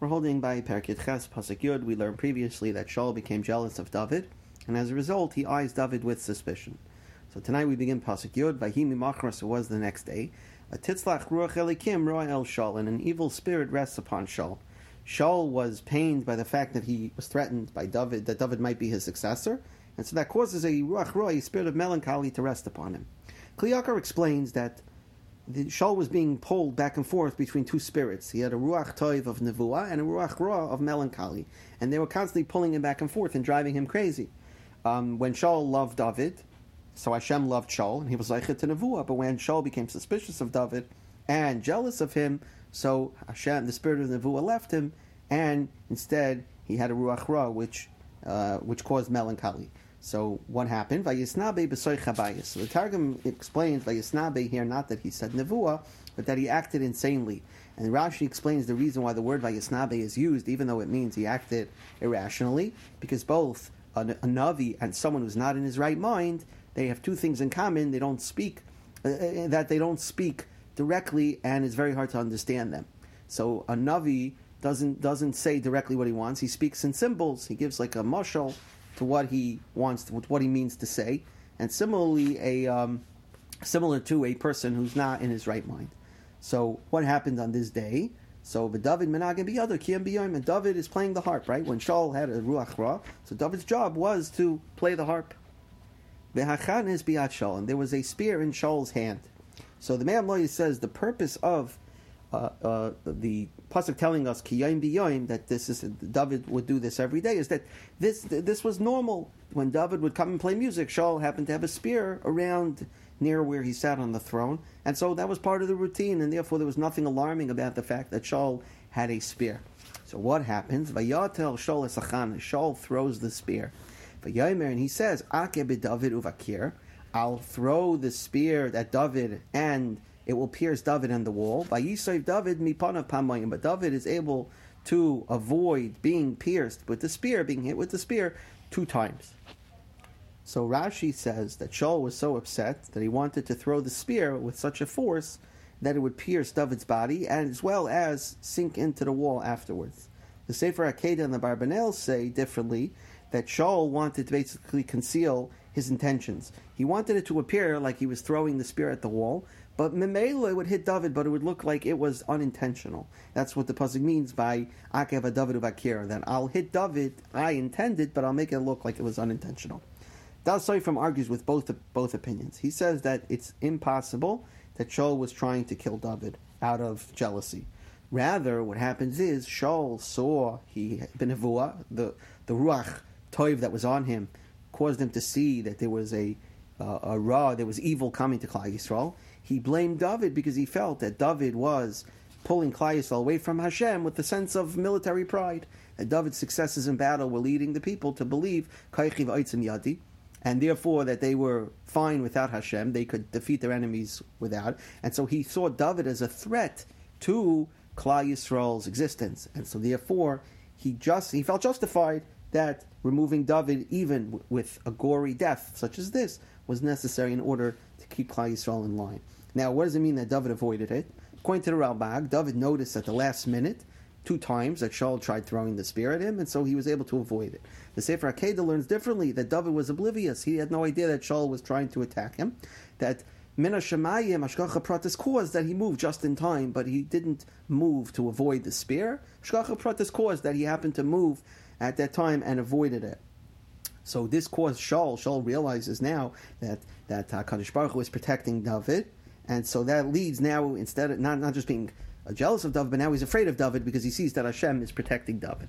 We're holding by Perkit Ches Pasuk Yud. We learned previously that Shaul became jealous of David, and as a result, he eyes David with suspicion. So tonight we begin Pasuk Yud. Vahimi Machras was the next day. A titzlach ruach Elokim roa el Shaul, and an evil spirit rests upon Shaul. Shaul was pained by the fact that he was threatened by David, that David might be his successor, and so that causes a ruach roa, a spirit of melancholy, to rest upon him. Kli Yakar explains that the Shaul was being pulled back and forth between two spirits. He had a ruach toiv of nevuah and a ruach ra of melancholy, and they were constantly pulling him back and forth and driving him crazy. Um, when Shaul loved David, so Hashem loved Shaul, and he was like to nevuah. But when Shaul became suspicious of David and jealous of him, so Hashem, the spirit of nevuah, left him, and instead he had a ruach ra, which uh, which caused melancholy. So what happened? Vayisnabe b'soy chabayis. So the Targum explains Vayisnabe here not that he said nevuah, but that he acted insanely. And Rashi explains the reason why the word Vayisnabe is used, even though it means he acted irrationally, because both a, a navi and someone who's not in his right mind, they have two things in common. They don't speak uh, uh that they don't speak directly, and it's very hard to understand them. So a navi doesn't doesn't say directly what he wants. He speaks in symbols. He gives like a mushal to what he wants, to, what he means to say, and similarly, a um, similar to a person who's not in his right mind. So, what happened on this day? So, the David menagim biyother kiyam biyom, and David is playing the harp, right? When Shaul had a ruach ra, so David's job was to play the harp. Behachan is biyat Shaul, and there was a spear in Shaul's hand. So the lawyer says the purpose of uh, uh, the pasuk telling us that this is David would do this every day is that this this was normal when David would come and play music. Shaul happened to have a spear around near where he sat on the throne, and so that was part of the routine, and therefore there was nothing alarming about the fact that Shaul had a spear. So what happens? Vayatel Shaul esachan. Shaul throws the spear. Vayomer and he says, Ake David uvakir. I'll throw the spear at David and it will pierce David in the wall. By Yisrael David mipanav pamayim, but David is able to avoid being pierced with the spear, being hit with the spear two times. So Rashi says that Shaul was so upset that he wanted to throw the spear with such a force that it would pierce David's body as well as sink into the wall afterwards. The Sefer Akedah and the Barbanel say differently that Shaul wanted to basically conceal his intentions. He wanted it to appear like he was throwing the spear at the wall, but Memela would hit David, but it would look like it was unintentional. That's what the pasuk means by Akev David Uvakir. Then I'll hit David, I intended, it but I'll make it look like it was unintentional. Dal argues with both both opinions. He says that it's impossible that Shaul was trying to kill David out of jealousy. Rather, what happens is Shaul saw he benevua the the ruach toiv that was on him caused him to see that there was a uh, a ra, there was evil coming to Klal Yisrael he blamed David because he felt that David was pulling Yisrael away from Hashem with a sense of military pride. That David's successes in battle were leading the people to believe Yadi, and therefore that they were fine without Hashem. They could defeat their enemies without. And so he saw David as a threat to Klal Yisrael's existence. And so therefore he just he felt justified that removing David, even with a gory death such as this, was necessary in order to keep Klal Yisrael in line. Now, what does it mean that David avoided it? According to the Ralbag, David noticed at the last minute, two times, that Shaul tried throwing the spear at him, and so he was able to avoid it. The Sefer Akedah learns differently that David was oblivious. He had no idea that Shaul was trying to attack him. That Mina Shemayim Hashgacha Pratis caused that he moved just in time, but he didn't move to avoid the spear. Hashgacha Pratis caused that he happened to move at that time and avoided it. So this caused Shaul. Shaul realizes now that that uh, Kadosh Baruch Hu is protecting David, and so that leads now, instead of not, not just being jealous of David, but now he's afraid of David because he sees that Hashem is protecting David.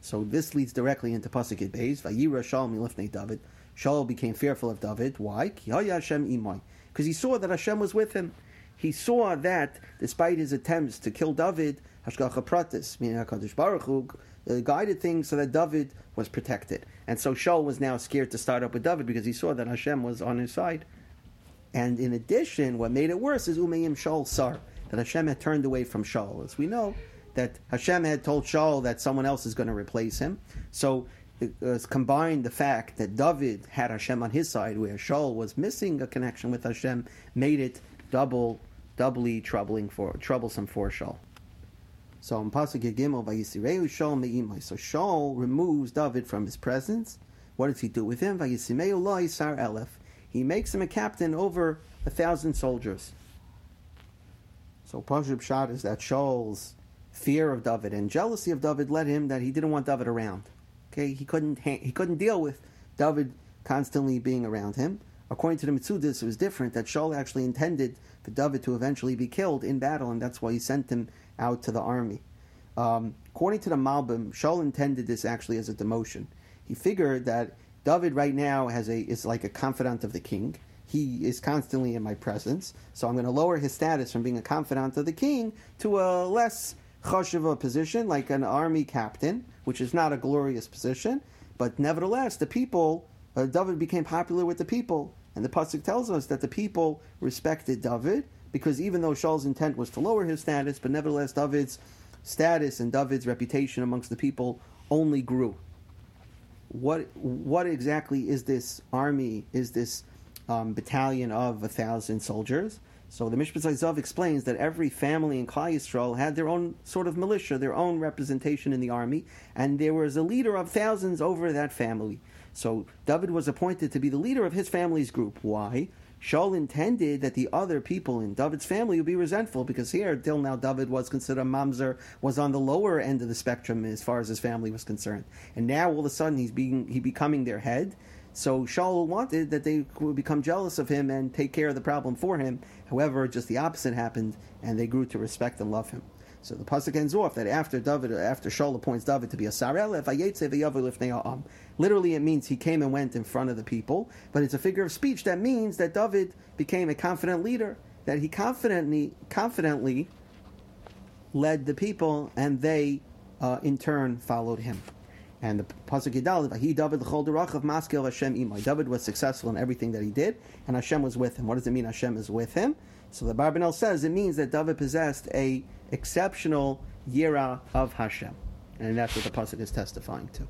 So this leads directly into Pasuk Beis, Vayira Shaul milifnei David. Shaul became fearful of David. Why? Because he saw that Hashem was with him. He saw that despite his attempts to kill David, Hashgacha Pratis, meaning HaKadosh Baruch Hu, uh, guided things so that David was protected. And so Shaul was now scared to start up with David because he saw that Hashem was on his side. And in addition, what made it worse is Umayim Shaul Sar, that Hashem had turned away from Shaul. As we know, that Hashem had told Shaul that someone else is going to replace him. So it was combined the fact that David had Hashem on his side, where Shaul was missing a connection with Hashem, made it double, doubly troubling for troublesome for Shaul. So in Pasuk Vayisireu Shaul Me'imai. So removes David from his presence. What does he do with him? Vayisimeu Lo Yisar Elef. He makes him a captain over a thousand soldiers. So Pashub Shad is that Shaul's fear of David and jealousy of David led him that he didn't want David around. Okay, he couldn't he couldn't deal with David constantly being around him. According to the Mitzudis, it was different that Shaul actually intended for David to eventually be killed in battle, and that's why he sent him out to the army. Um, according to the Malbim, Shaul intended this actually as a demotion. He figured that David right now has a is like a confidant of the king. He is constantly in my presence, so I'm going to lower his status from being a confidant of the king to a less chashuva position, like an army captain, which is not a glorious position, but nevertheless, the people uh, David became popular with the people, and the pasuk tells us that the people respected David because even though Shaul's intent was to lower his status, but nevertheless David's status and David's reputation amongst the people only grew. What what exactly is this army? Is this um, battalion of a thousand soldiers? So the Mishpat Zav explains that every family in Klal Yisrael had their own sort of militia, their own representation in the army, and there was a leader of thousands over that family. So David was appointed to be the leader of his family's group. Why? Shaul intended that the other people in David's family would be resentful because here, till now, David was considered a mamzer, was on the lower end of the spectrum as far as his family was concerned, and now all of a sudden he's being he becoming their head. So Shaul wanted that they would become jealous of him and take care of the problem for him. However, just the opposite happened, and they grew to respect and love him. So the pasuk ends off that after David, after Shaul appoints David to be a sarel, literally it means he came and went in front of the people, but it's a figure of speech that means that David became a confident leader, that he confidently, confidently led the people, and they uh, in turn followed him. And the pasuk Yidal, he David derach of maskel Hashem imay. David was successful in everything that he did, and Hashem was with him. What does it mean? Hashem is with him. So the Barbanel says it means that David possessed a exceptional yira of Hashem, and that's what the pasuk is testifying to.